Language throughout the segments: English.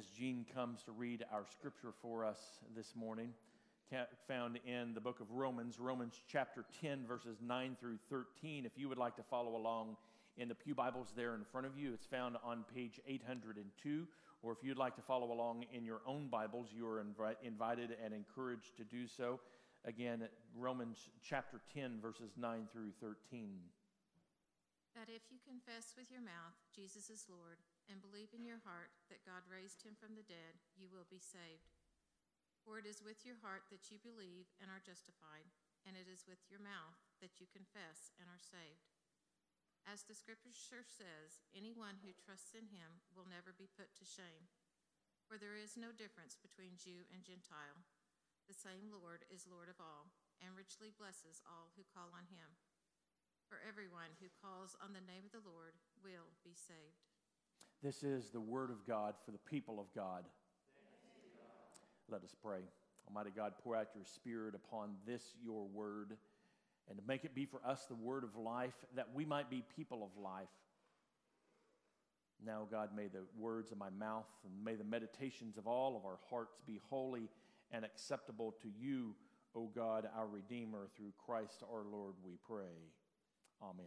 as Jean comes to read our scripture for us this morning, found in the book of Romans, Romans chapter 10, verses 9 through 13. If you would like to follow along in the Pew Bibles there in front of you, it's found on page 802. Or if you'd like to follow along in your own Bibles, you are invi- invited and encouraged to do so. Again, Romans chapter 10, verses 9 through 13. That if you confess with your mouth Jesus is Lord and believe in your heart that God raised him from the dead, you will be saved. For it is with your heart that you believe and are justified, and it is with your mouth that you confess and are saved. As the scripture says, anyone who trusts in him will never be put to shame. For there is no difference between Jew and Gentile. The same Lord is Lord of all, and richly blesses all who call on him. For everyone who calls on the name of the Lord will be saved. This is the word of God for the people of God. Let us pray. Almighty God, pour out your spirit upon this, your word, and make it be for us the word of life, that we might be people of life. Now, God, may the words of my mouth and may the meditations of all of our hearts be holy and acceptable to you, O God, our Redeemer, through Christ our Lord, we pray. Amen.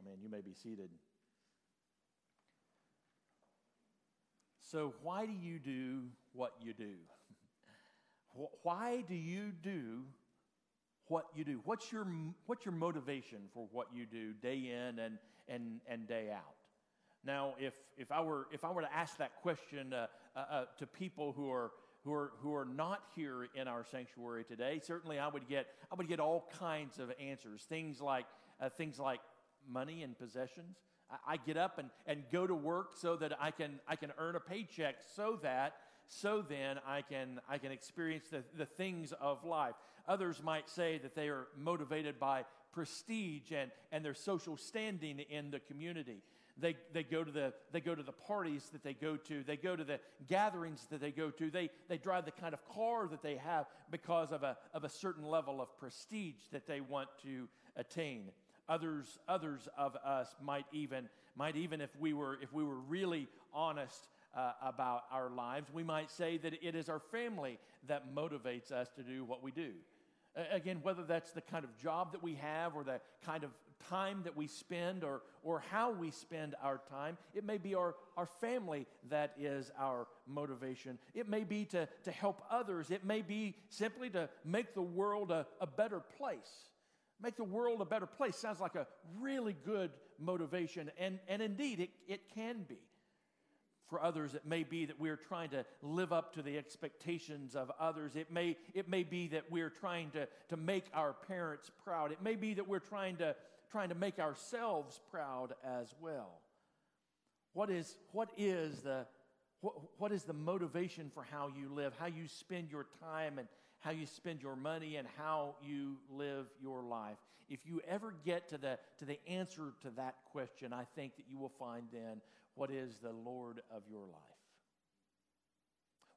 Amen. You may be seated. So, why do you do what you do? Why do you do what you do? What's your, what's your motivation for what you do day in and, and, and day out? Now, if, if, I were, if I were to ask that question uh, uh, uh, to people who are, who, are, who are not here in our sanctuary today, certainly I would get, I would get all kinds of answers. Things like, uh, things like money and possessions. I get up and, and go to work so that I can, I can earn a paycheck so that so then I can, I can experience the, the things of life. Others might say that they are motivated by prestige and, and their social standing in the community. They, they, go to the, they go to the parties that they go to. They go to the gatherings that they go to. They, they drive the kind of car that they have because of a, of a certain level of prestige that they want to attain. Others, others of us might even, might even if we were, if we were really honest uh, about our lives, we might say that it is our family that motivates us to do what we do. again, whether that's the kind of job that we have or the kind of time that we spend or, or how we spend our time, it may be our, our family that is our motivation. It may be to, to help others, it may be simply to make the world a, a better place make the world a better place sounds like a really good motivation, and, and indeed it, it can be. For others, it may be that we're trying to live up to the expectations of others. It may, it may be that we're trying to, to make our parents proud. It may be that we're trying to, trying to make ourselves proud as well. What is, what is the what, what is the motivation for how you live, how you spend your time, and how you spend your money and how you live your life. If you ever get to the, to the answer to that question, I think that you will find then what is the Lord of your life.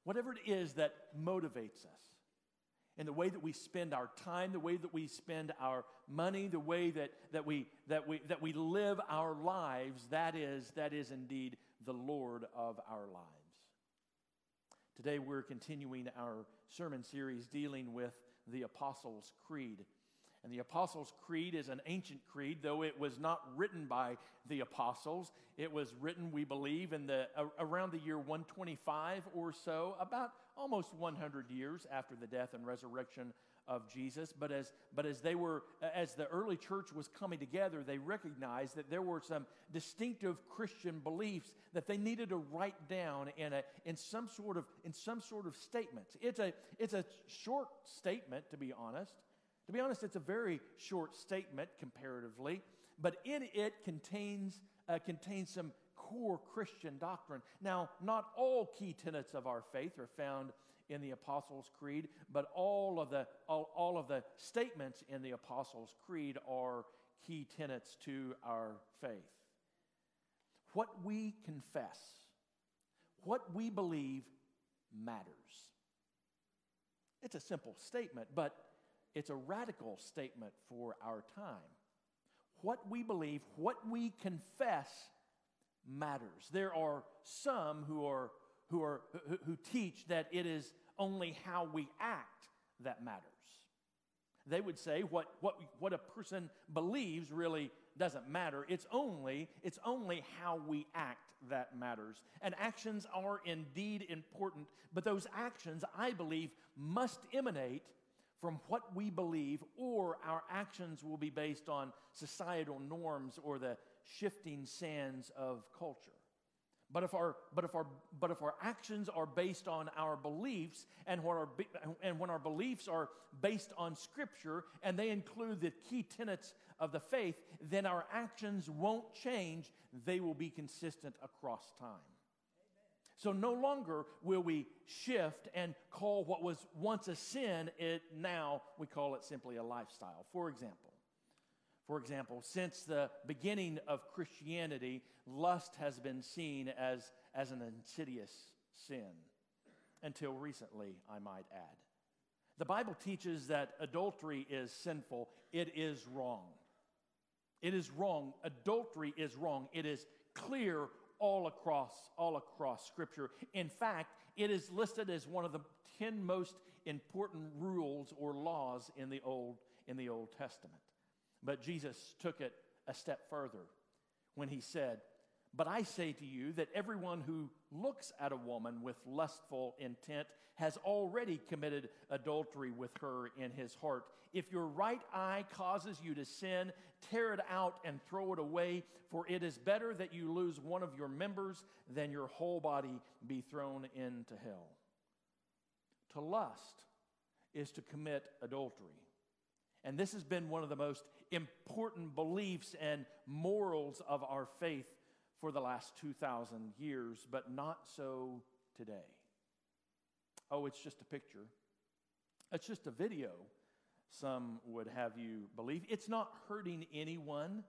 Whatever it is that motivates us in the way that we spend our time, the way that we spend our money, the way that, that, we, that, we, that we live our lives, that is, that is indeed the Lord of our lives. Today we're continuing our sermon series dealing with the Apostles' Creed. And the Apostles' Creed is an ancient creed, though it was not written by the apostles. It was written, we believe, in the around the year 125 or so, about almost 100 years after the death and resurrection of Jesus. But as, but as they were, as the early church was coming together, they recognized that there were some distinctive Christian beliefs that they needed to write down in, a, in, some, sort of, in some sort of statements. It's a, it's a short statement, to be honest. To be honest, it's a very short statement comparatively, but in it contains, uh, contains some core Christian doctrine. Now, not all key tenets of our faith are found in the Apostles' Creed, but all of the, all, all of the statements in the Apostles' Creed are key tenets to our faith. What we confess, what we believe matters. It's a simple statement, but it's a radical statement for our time. What we believe, what we confess matters. There are some who are who, are, who, teach that it is only how we act that matters. They would say what, what, what a person believes really doesn't matter. It's only, it's only how we act that matters. And actions are indeed important, but those actions, I believe, must emanate from what we believe, or our actions will be based on societal norms or the shifting sands of culture. But if our, but if our, but if our actions are based on our beliefs and, what our, and when our beliefs are based on Scripture and they include the key tenets of the faith, then our actions won't change. They will be consistent across time. So no longer will we shift and call what was once a sin, it now we call it simply a lifestyle. For example, for example, since the beginning of Christianity, lust has been seen as, as an insidious sin. Until recently, I might add. The Bible teaches that adultery is sinful, it is wrong. It is wrong. Adultery is wrong. It is clear all across all across scripture. In fact, it is listed as one of the 10 most important rules or laws in the Old in the Old Testament. But Jesus took it a step further when he said, But I say to you that everyone who looks at a woman with lustful intent has already committed adultery with her in his heart. If your right eye causes you to sin, tear it out and throw it away, for it is better that you lose one of your members than your whole body be thrown into hell. To lust is to commit adultery. And this has been one of the most important beliefs and morals of our faith for the last 2,000 years, but not so today. Oh, it's just a picture. It's just a video, some would have you believe. It's not hurting anyone.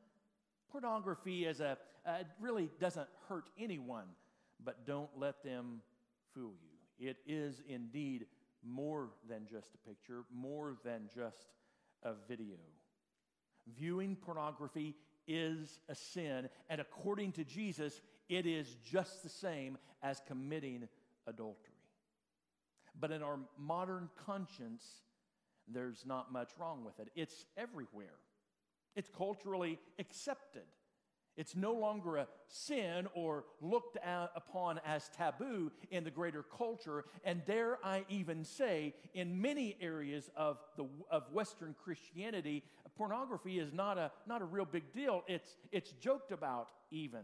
Pornography as a uh, really doesn't hurt anyone, but don't let them fool you. It is indeed more than just a picture, more than just a video. Viewing pornography is a sin, and according to Jesus, it is just the same as committing adultery. But in our modern conscience, there's not much wrong with it. It's everywhere, it's culturally accepted. It's no longer a sin or looked upon as taboo in the greater culture. And dare I even say, in many areas of, the, of Western Christianity, pornography is not a, not a real big deal. It's, it's joked about even.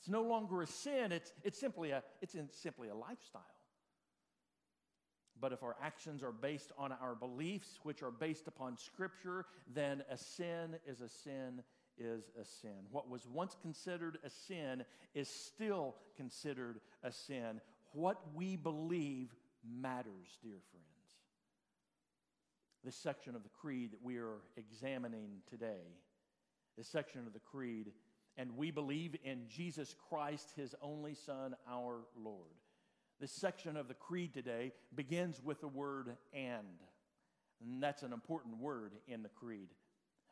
It's no longer a sin, it's, it's, simply, a, it's simply a lifestyle. But if our actions are based on our beliefs, which are based upon Scripture, then a sin is a sin is a sin. What was once considered a sin is still considered a sin. What we believe matters, dear friends. This section of the creed that we are examining today, this section of the creed, and we believe in Jesus Christ, his only Son, our Lord. This section of the creed today begins with the word and. And that's an important word in the creed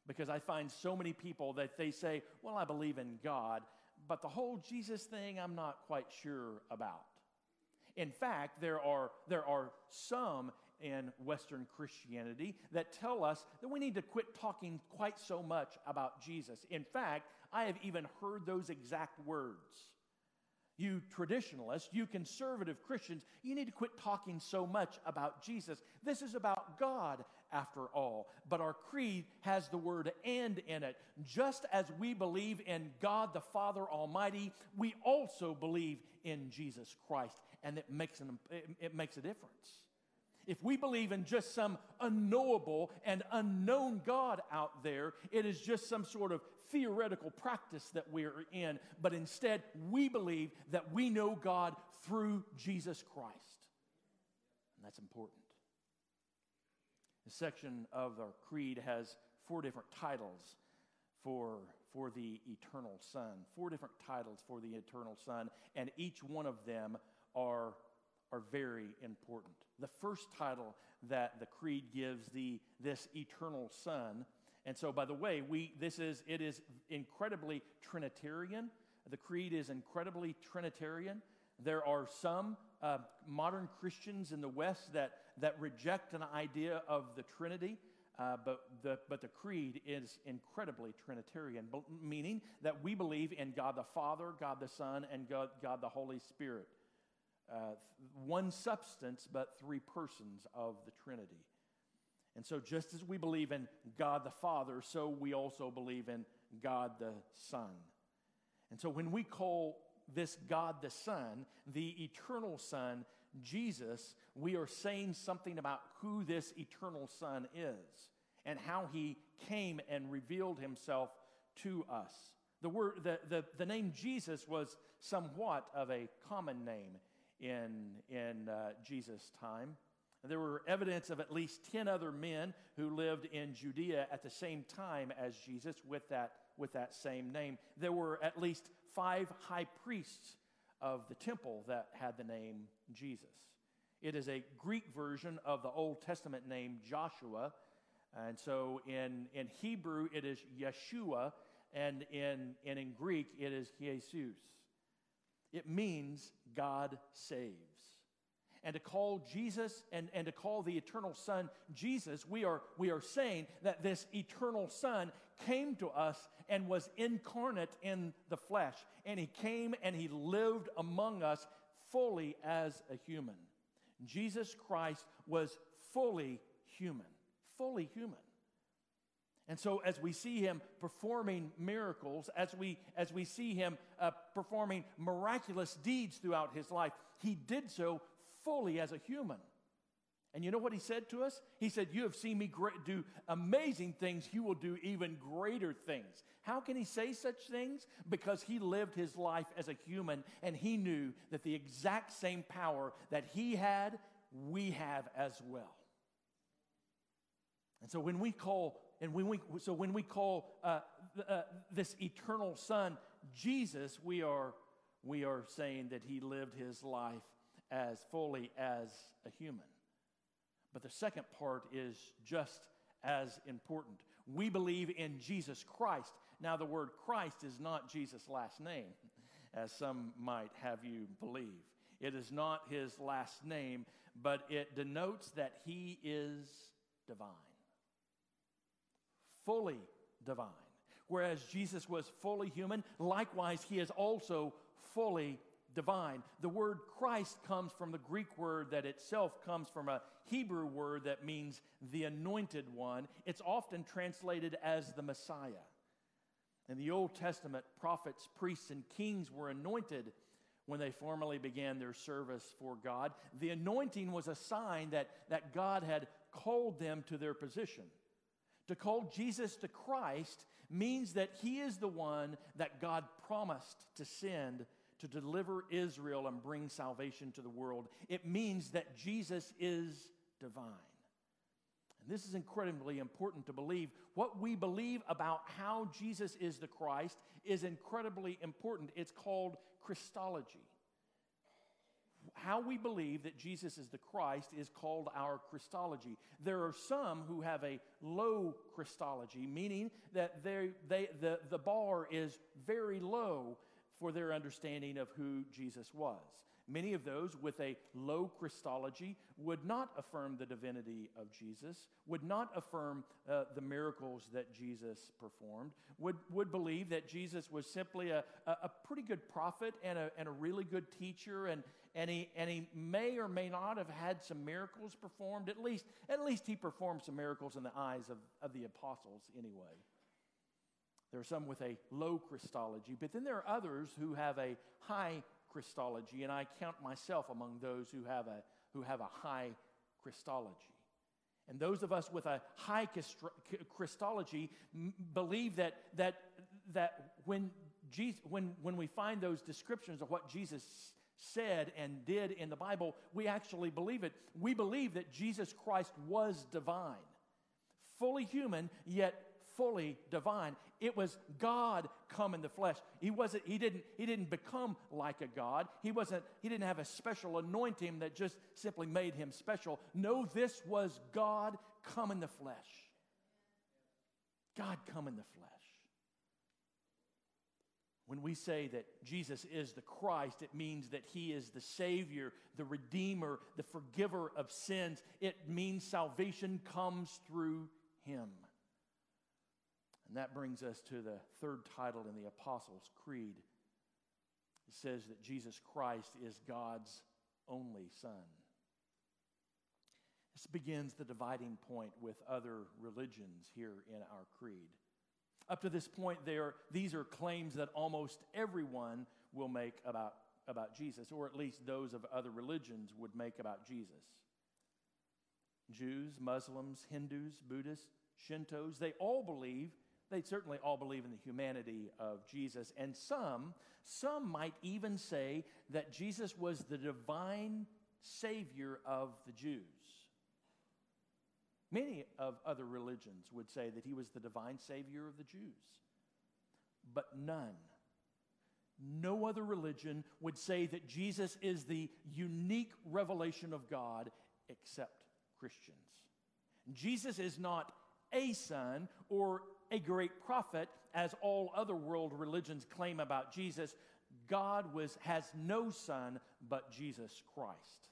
because I find so many people that they say, Well, I believe in God, but the whole Jesus thing I'm not quite sure about. In fact, there are, there are some in Western Christianity that tell us that we need to quit talking quite so much about Jesus. In fact, I have even heard those exact words. You traditionalists, you conservative Christians, you need to quit talking so much about Jesus. This is about God after all. But our creed has the word and in it. Just as we believe in God the Father Almighty, we also believe in Jesus Christ. And it makes, an, it makes a difference. If we believe in just some unknowable and unknown God out there, it is just some sort of theoretical practice that we're in. But instead, we believe that we know God through Jesus Christ. And that's important. Section of our creed has four different titles for, for the eternal Son. Four different titles for the eternal Son, and each one of them are, are very important. The first title that the creed gives the, this eternal Son, and so by the way, we, this is, it is incredibly Trinitarian. The creed is incredibly Trinitarian. There are some uh, modern Christians in the West that, that reject an idea of the Trinity. Uh, but, the, but the creed is incredibly Trinitarian, meaning that we believe in God the Father, God the Son, and God, God the Holy Spirit. Uh, one substance, but three persons of the Trinity. And so, just as we believe in God the Father, so we also believe in God the Son. And so, when we call this God the Son, the eternal Son, Jesus, we are saying something about who this eternal Son is and how he came and revealed himself to us. The, word, the, the, the name Jesus was somewhat of a common name in, in uh, Jesus' time. There were evidence of at least 10 other men who lived in Judea at the same time as Jesus with that, with that same name. There were at least five high priests of the temple that had the name Jesus. It is a Greek version of the Old Testament name Joshua. And so in, in Hebrew, it is Yeshua, and in, and in Greek, it is Jesus. It means God saves. And to call Jesus and, and to call the eternal Son Jesus, we are, we are saying that this eternal Son came to us and was incarnate in the flesh. And he came and he lived among us fully as a human. Jesus Christ was fully human, fully human. And so, as we see him performing miracles, as we, as we see him uh, performing miraculous deeds throughout his life, he did so fully as a human. And you know what he said to us? He said, You have seen me do amazing things, you will do even greater things. How can he say such things? Because he lived his life as a human and he knew that the exact same power that he had, we have as well. And so when we call and when we, so when we call uh, uh, this eternal Son Jesus, we are, we are saying that he lived his life as fully as a human. But the second part is just as important. We believe in Jesus Christ. Now, the word Christ is not Jesus' last name, as some might have you believe. It is not his last name, but it denotes that he is divine fully divine. Whereas Jesus was fully human, likewise, he is also fully divine. The word Christ comes from the Greek word that itself comes from a Hebrew word that means the anointed one. It's often translated as the Messiah. In the Old Testament, prophets, priests, and kings were anointed when they formally began their service for God. The anointing was a sign that, that God had called them to their position. To call Jesus to Christ means that he is the one that God promised to send to deliver Israel and bring salvation to the world. It means that Jesus is divine. And this is incredibly important to believe. What we believe about how Jesus is the Christ is incredibly important. It's called Christology how we believe that Jesus is the Christ is called our Christology. There are some who have a low Christology, meaning that they, they, the, the bar is very low for their understanding of who Jesus was. Many of those with a low Christology would not affirm the divinity of Jesus, would not affirm uh, the miracles that Jesus performed, would, would believe that Jesus was simply a, a, pretty good prophet and a, and a really good teacher, and, and, he, and he may or may not have had some miracles performed. At least, at least he performed some miracles in the eyes of, of the apostles anyway. There are some with a low Christology, but then there are others who have a high Christology, and I count myself among those who have a, who have a high Christology. And those of us with a high Christology believe that, that, that when, Jesus, when, when we find those descriptions of what Jesus said and did in the Bible, we actually believe it. We believe that Jesus Christ was divine, fully human, yet fully divine. It was God come in the flesh. He wasn't, he didn't, he didn't become like a God. He wasn't, he didn't have a special anointing that just simply made him special. No, this was God come in the flesh. God come in the flesh. When we say that Jesus is the Christ, it means that he is the Savior, the Redeemer, the forgiver of sins. It means salvation comes through him. And that brings us to the third title in the Apostles' Creed. It says that Jesus Christ is God's only Son. This begins the dividing point with other religions here in our creed. Up to this point, there, these are claims that almost everyone will make about, about Jesus, or at least those of other religions would make about Jesus. Jews, Muslims, Hindus, Buddhists, Shintos, they all believe, they certainly all believe in the humanity of Jesus. And some, some might even say that Jesus was the divine Savior of the Jews. Many of other religions would say that he was the divine Savior of the Jews, but none. No other religion would say that Jesus is the unique revelation of God except Christians. Jesus is not a son or a great prophet, as all other world religions claim about Jesus. God was, has no son but Jesus Christ.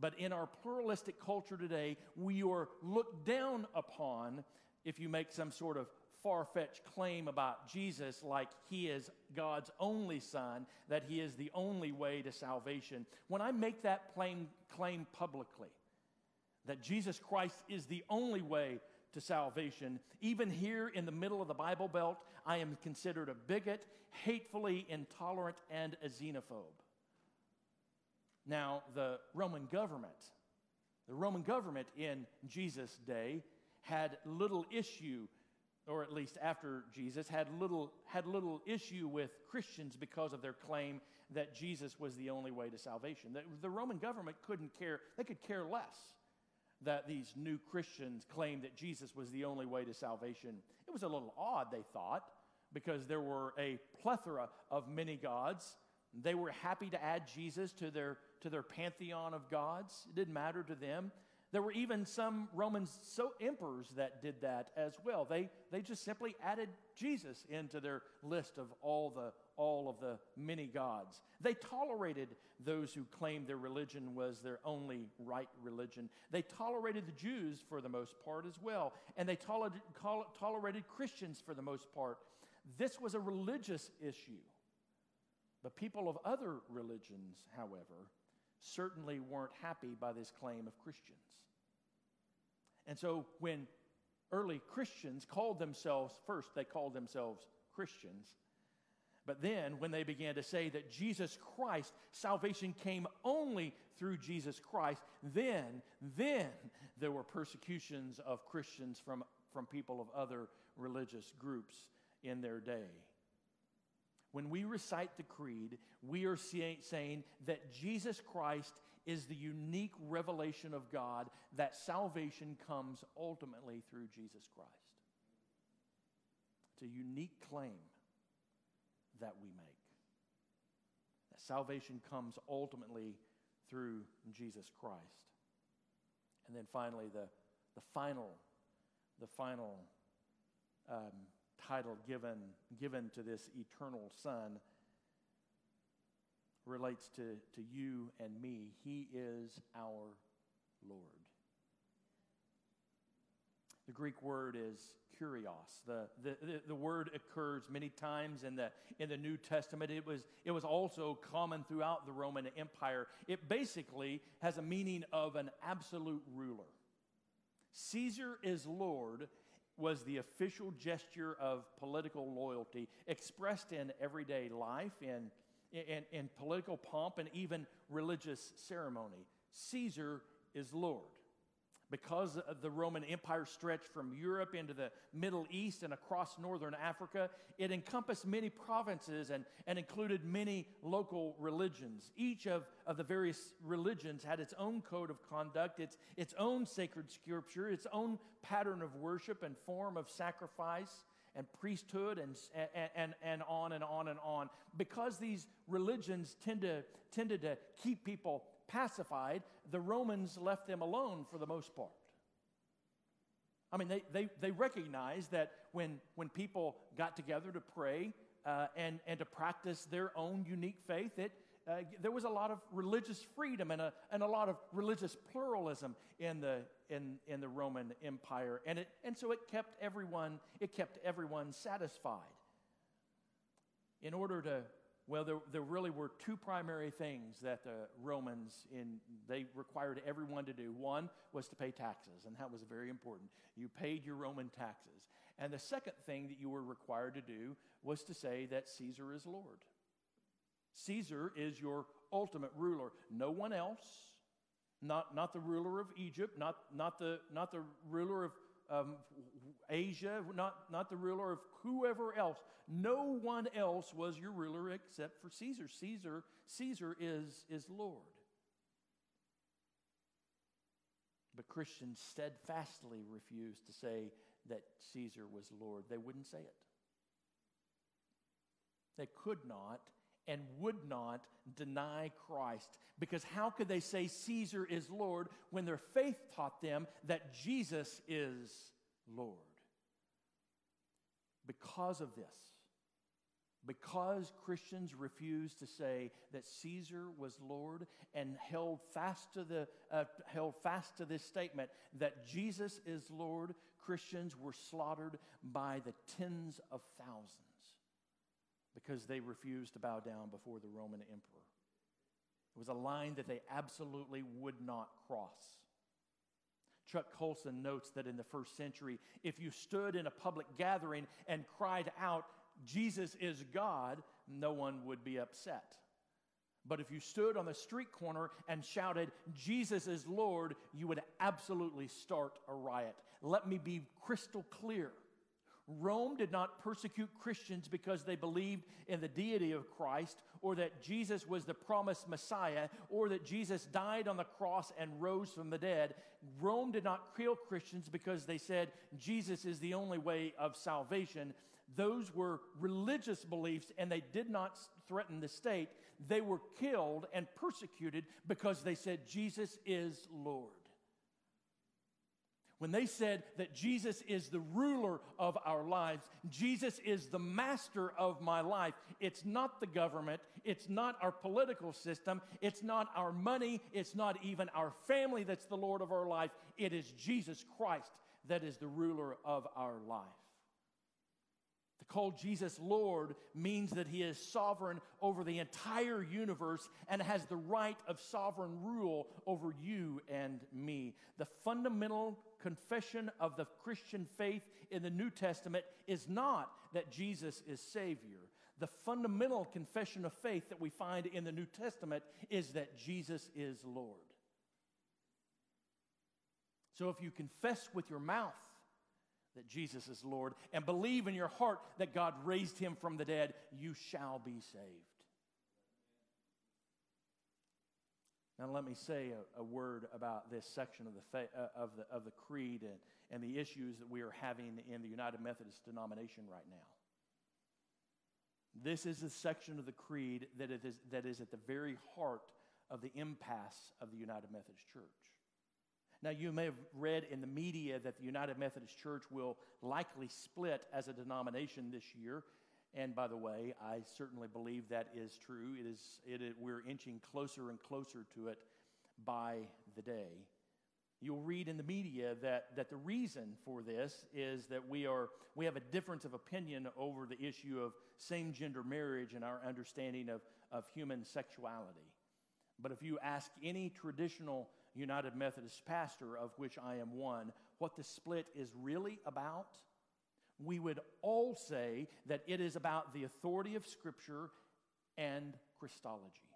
But in our pluralistic culture today, we are looked down upon if you make some sort of far fetched claim about Jesus, like he is God's only son, that he is the only way to salvation. When I make that claim, claim publicly, that Jesus Christ is the only way to salvation, even here in the middle of the Bible Belt, I am considered a bigot, hatefully intolerant, and a xenophobe. Now, the Roman government, the Roman government in Jesus' day had little issue, or at least after Jesus, had little, had little issue with Christians because of their claim that Jesus was the only way to salvation. The, the Roman government couldn't care, they could care less that these new Christians claimed that Jesus was the only way to salvation. It was a little odd, they thought, because there were a plethora of many gods. They were happy to add Jesus to their to their pantheon of gods. It didn't matter to them. There were even some Roman so emperors that did that as well. They, they just simply added Jesus into their list of all, the, all of the many gods. They tolerated those who claimed their religion was their only right religion. They tolerated the Jews for the most part as well, and they tolerated, tolerated Christians for the most part. This was a religious issue. But people of other religions, however, certainly weren't happy by this claim of Christians. And so when early Christians called themselves, first they called themselves Christians, but then when they began to say that Jesus Christ, salvation came only through Jesus Christ, then, then there were persecutions of Christians from, from people of other religious groups in their day. When we recite the creed, we are saying that Jesus Christ is the unique revelation of God, that salvation comes ultimately through Jesus Christ. It's a unique claim that we make. That salvation comes ultimately through Jesus Christ. And then finally, the, the final, the final um, title given, given to this eternal Son relates to, to you and me. He is our Lord. The Greek word is kurios. The, the, the, word occurs many times in the, in the New Testament. It was, it was also common throughout the Roman Empire. It basically has a meaning of an absolute ruler. Caesar is Lord was the official gesture of political loyalty expressed in everyday life, in, in, in political pomp, and even religious ceremony. Caesar is Lord because the Roman Empire stretched from Europe into the Middle East and across northern Africa, it encompassed many provinces and, and included many local religions. Each of, of the various religions had its own code of conduct, its, its own sacred scripture, its own pattern of worship and form of sacrifice and priesthood and, and, and, on and on and on. Because these religions tend to, tended to keep people pacified, the Romans left them alone for the most part. I mean, they, they, they recognized that when, when people got together to pray, uh, and, and to practice their own unique faith. It, uh, there was a lot of religious freedom and a, and a lot of religious pluralism in the, in, in the Roman Empire. And, it, and so it kept everyone, it kept everyone satisfied. In order to, well, there, there really were two primary things that the Romans in, they required everyone to do. One was to pay taxes, and that was very important. You paid your Roman taxes. And the second thing that you were required to do was to say that Caesar is Lord. Caesar is your ultimate ruler. No one else, not, not the ruler of Egypt, not, not, the, not the ruler of um, Asia, not, not the ruler of whoever else. No one else was your ruler except for Caesar. Caesar, Caesar is, is Lord. But Christians steadfastly refused to say that Caesar was Lord. They wouldn't say it. They could not and would not deny Christ. Because how could they say Caesar is Lord when their faith taught them that Jesus is Lord? Because of this, because Christians refused to say that Caesar was Lord and held fast to the uh, held fast to this statement that Jesus is Lord, Christians were slaughtered by the tens of thousands because they refused to bow down before the Roman emperor. It was a line that they absolutely would not cross. Chuck Colson notes that in the first century, if you stood in a public gathering and cried out, Jesus is God, no one would be upset. But if you stood on the street corner and shouted, Jesus is Lord, you would absolutely start a riot. Let me be crystal clear. Rome did not persecute Christians because they believed in the deity of Christ or that Jesus was the promised Messiah or that Jesus died on the cross and rose from the dead. Rome did not kill Christians because they said Jesus is the only way of salvation. Those were religious beliefs and they did not threaten the state. They were killed and persecuted because they said Jesus is Lord when they said that Jesus is the ruler of our lives, Jesus is the master of my life, it's not the government, it's not our political system, it's not our money, it's not even our family that's the Lord of our life. It is Jesus Christ that is the ruler of our life. To call Jesus Lord means that he is sovereign over the entire universe and has the right of sovereign rule over you and me. The fundamental confession of the Christian faith in the New Testament is not that Jesus is Savior. The fundamental confession of faith that we find in the New Testament is that Jesus is Lord. So if you confess with your mouth that Jesus is Lord and believe in your heart that God raised him from the dead, you shall be saved. Now, let me say a, a word about this section of the, fa- uh, of the, of the creed and, and the issues that we are having in the United Methodist denomination right now. This is a section of the creed that, it is, that is at the very heart of the impasse of the United Methodist Church. Now, you may have read in the media that the United Methodist Church will likely split as a denomination this year and by the way, I certainly believe that is true. It is, it is, we're inching closer and closer to it by the day. You'll read in the media that, that the reason for this is that we, are, we have a difference of opinion over the issue of same gender marriage and our understanding of, of human sexuality. But if you ask any traditional United Methodist pastor, of which I am one, what the split is really about, we would all say that it is about the authority of Scripture and Christology.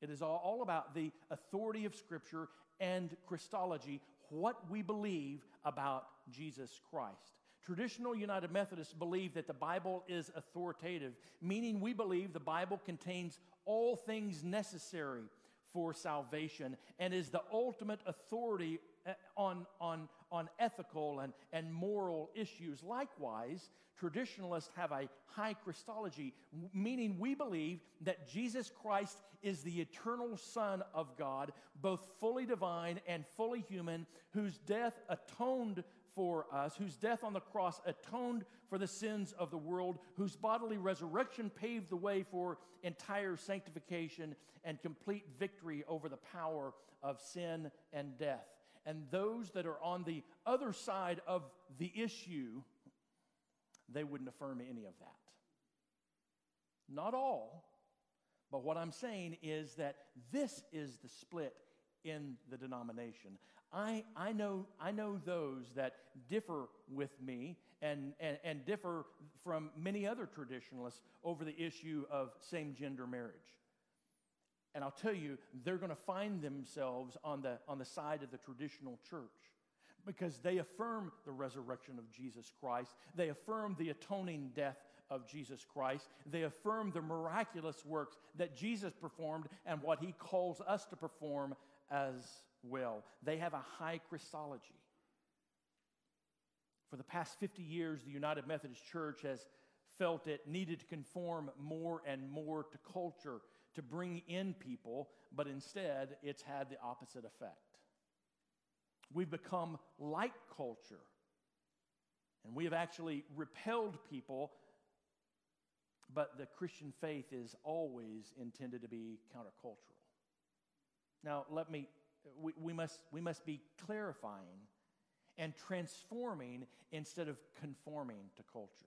It is all about the authority of Scripture and Christology, what we believe about Jesus Christ. Traditional United Methodists believe that the Bible is authoritative, meaning we believe the Bible contains all things necessary for salvation and is the ultimate authority uh, on, on, on ethical and, and moral issues. Likewise, traditionalists have a high Christology, meaning we believe that Jesus Christ is the eternal Son of God, both fully divine and fully human, whose death atoned for us, whose death on the cross atoned for the sins of the world, whose bodily resurrection paved the way for entire sanctification and complete victory over the power of sin and death. And those that are on the other side of the issue, they wouldn't affirm any of that. Not all, but what I'm saying is that this is the split in the denomination. I, I, know, I know those that differ with me and, and, and differ from many other traditionalists over the issue of same gender marriage. And I'll tell you, they're going to find themselves on the, on the side of the traditional church because they affirm the resurrection of Jesus Christ. They affirm the atoning death of Jesus Christ. They affirm the miraculous works that Jesus performed and what he calls us to perform as well. They have a high Christology. For the past 50 years, the United Methodist Church has felt it needed to conform more and more to culture to bring in people, but instead it's had the opposite effect. We've become like culture, and we have actually repelled people, but the Christian faith is always intended to be countercultural. Now, let me, we, we, must, we must be clarifying and transforming instead of conforming to culture.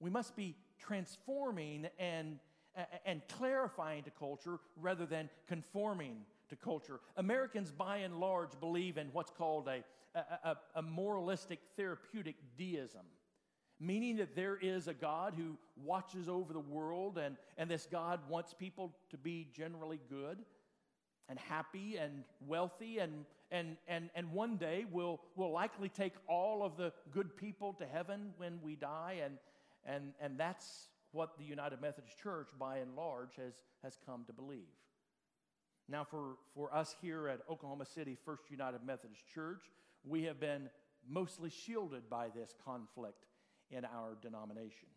We must be transforming and and clarifying to culture rather than conforming to culture. Americans, by and large, believe in what's called a, a, a, moralistic therapeutic deism, meaning that there is a God who watches over the world, and, and this God wants people to be generally good and happy and wealthy, and, and, and, and one day will will likely take all of the good people to heaven when we die, and, and, and that's what the United Methodist Church, by and large, has, has come to believe. Now, for, for us here at Oklahoma City First United Methodist Church, we have been mostly shielded by this conflict in our denomination.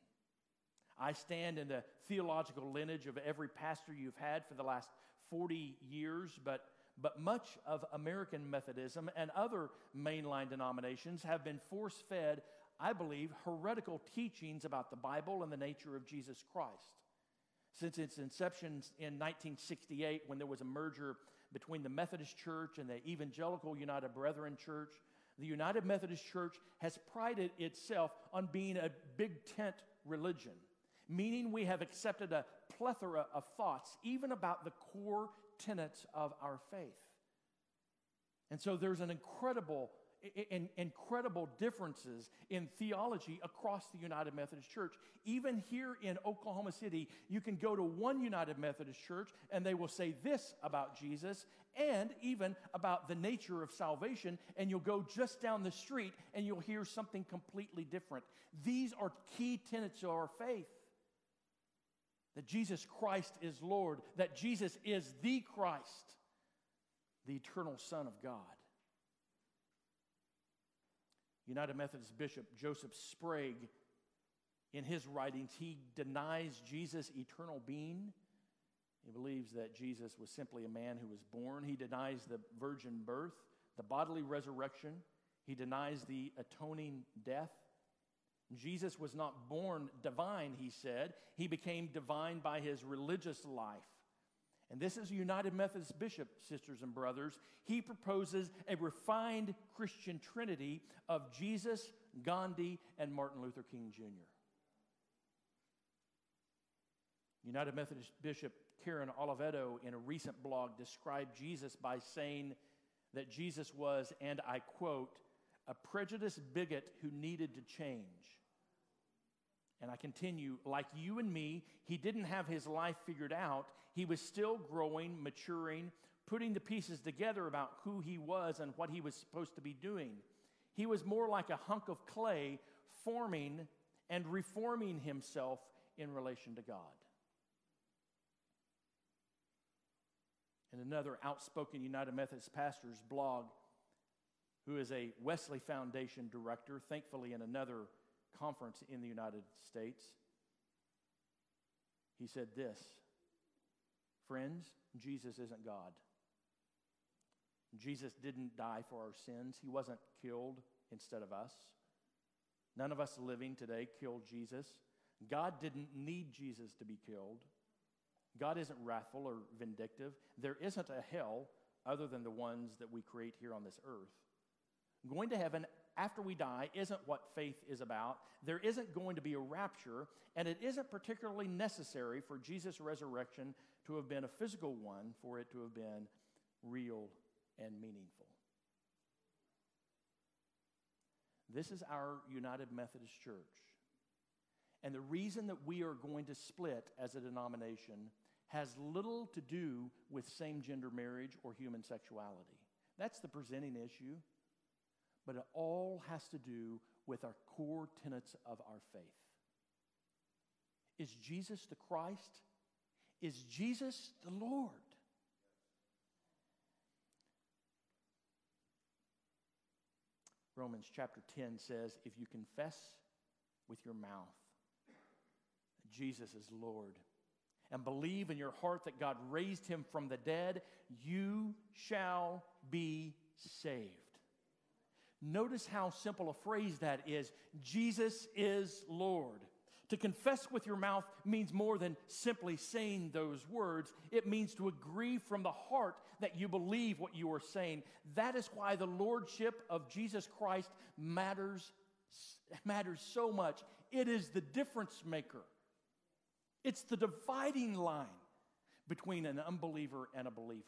I stand in the theological lineage of every pastor you've had for the last 40 years, but, but much of American Methodism and other mainline denominations have been force fed I believe, heretical teachings about the Bible and the nature of Jesus Christ. Since its inception in 1968, when there was a merger between the Methodist Church and the Evangelical United Brethren Church, the United Methodist Church has prided itself on being a big tent religion, meaning we have accepted a plethora of thoughts, even about the core tenets of our faith. And so there's an incredible in, incredible differences in theology across the United Methodist Church. Even here in Oklahoma City, you can go to one United Methodist church and they will say this about Jesus and even about the nature of salvation, and you'll go just down the street and you'll hear something completely different. These are key tenets of our faith that Jesus Christ is Lord, that Jesus is the Christ, the eternal Son of God. United Methodist Bishop Joseph Sprague, in his writings, he denies Jesus' eternal being. He believes that Jesus was simply a man who was born. He denies the virgin birth, the bodily resurrection. He denies the atoning death. Jesus was not born divine, he said. He became divine by his religious life. And this is a United Methodist bishop, sisters and brothers. He proposes a refined Christian trinity of Jesus, Gandhi, and Martin Luther King Jr. United Methodist Bishop Karen Oliveto, in a recent blog, described Jesus by saying that Jesus was, and I quote, a prejudiced bigot who needed to change. And I continue, like you and me, he didn't have his life figured out. He was still growing, maturing, putting the pieces together about who he was and what he was supposed to be doing. He was more like a hunk of clay forming and reforming himself in relation to God. And another outspoken United Methodist pastor's blog, who is a Wesley Foundation director, thankfully in another conference in the United States. He said this Friends, Jesus isn't God. Jesus didn't die for our sins, He wasn't killed instead of us. None of us living today killed Jesus. God didn't need Jesus to be killed. God isn't wrathful or vindictive. There isn't a hell other than the ones that we create here on this earth. Going to heaven after we die isn't what faith is about. There isn't going to be a rapture, and it isn't particularly necessary for Jesus' resurrection to have been a physical one, for it to have been real and meaningful. This is our United Methodist Church. And the reason that we are going to split as a denomination has little to do with same gender marriage or human sexuality. That's the presenting issue. But it all has to do with our core tenets of our faith. Is Jesus the Christ? Is Jesus the Lord? Romans chapter 10 says, If you confess with your mouth that Jesus is Lord and believe in your heart that God raised him from the dead, you shall be saved. Notice how simple a phrase that is Jesus is Lord. To confess with your mouth means more than simply saying those words. It means to agree from the heart that you believe what you are saying. That is why the lordship of Jesus Christ matters, matters so much. It is the difference maker, it's the dividing line between an unbeliever and a believer.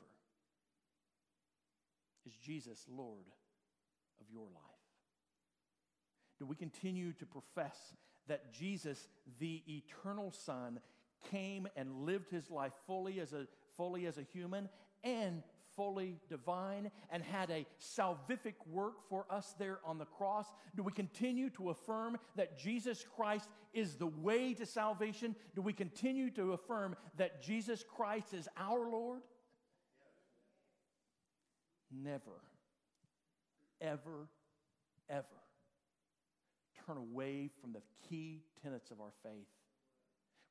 Is Jesus Lord of your life? Do we continue to profess that Jesus, the eternal Son, came and lived his life fully as a, fully as a human and fully divine and had a salvific work for us there on the cross? Do we continue to affirm that Jesus Christ is the way to salvation? Do we continue to affirm that Jesus Christ is our Lord? Never, ever, ever turn away from the key tenets of our faith.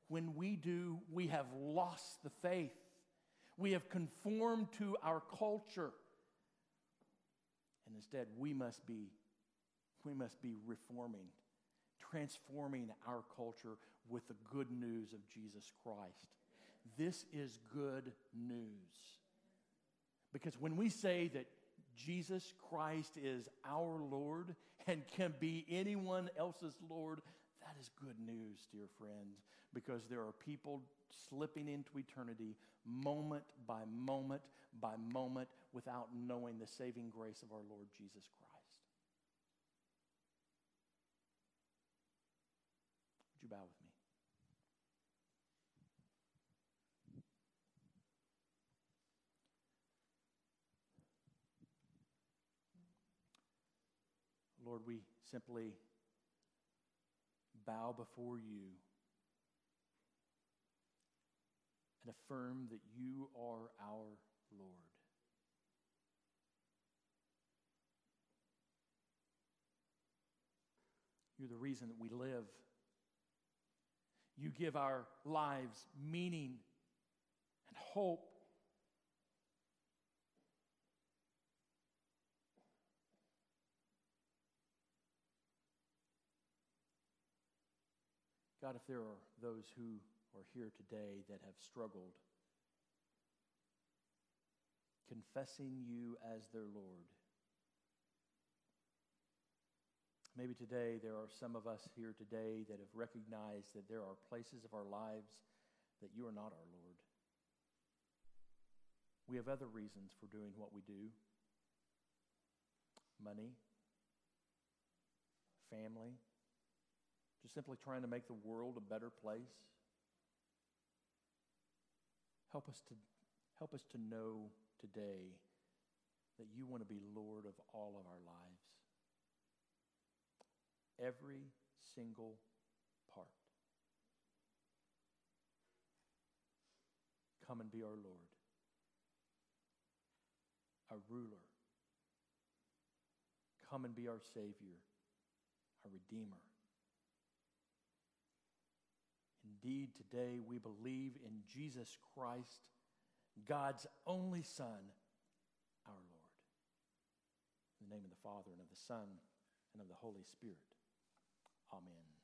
When we do, we have lost the faith. We have conformed to our culture. And instead, we must be, we must be reforming, transforming our culture with the good news of Jesus Christ. This is good news. Because when we say that Jesus Christ is our Lord and can be anyone else's Lord, that is good news, dear friends, because there are people slipping into eternity moment by moment by moment without knowing the saving grace of our Lord Jesus Christ. Would you bow with me? Lord, we simply bow before you and affirm that you are our Lord. You're the reason that we live. You give our lives meaning and hope God, if there are those who are here today that have struggled confessing you as their Lord, maybe today there are some of us here today that have recognized that there are places of our lives that you are not our Lord. We have other reasons for doing what we do money, family just simply trying to make the world a better place. Help us to, help us to know today that you want to be Lord of all of our lives. Every single part. Come and be our Lord, our ruler. Come and be our Savior, our Redeemer. Indeed, today we believe in Jesus Christ, God's only Son, our Lord. In the name of the Father, and of the Son, and of the Holy Spirit. Amen.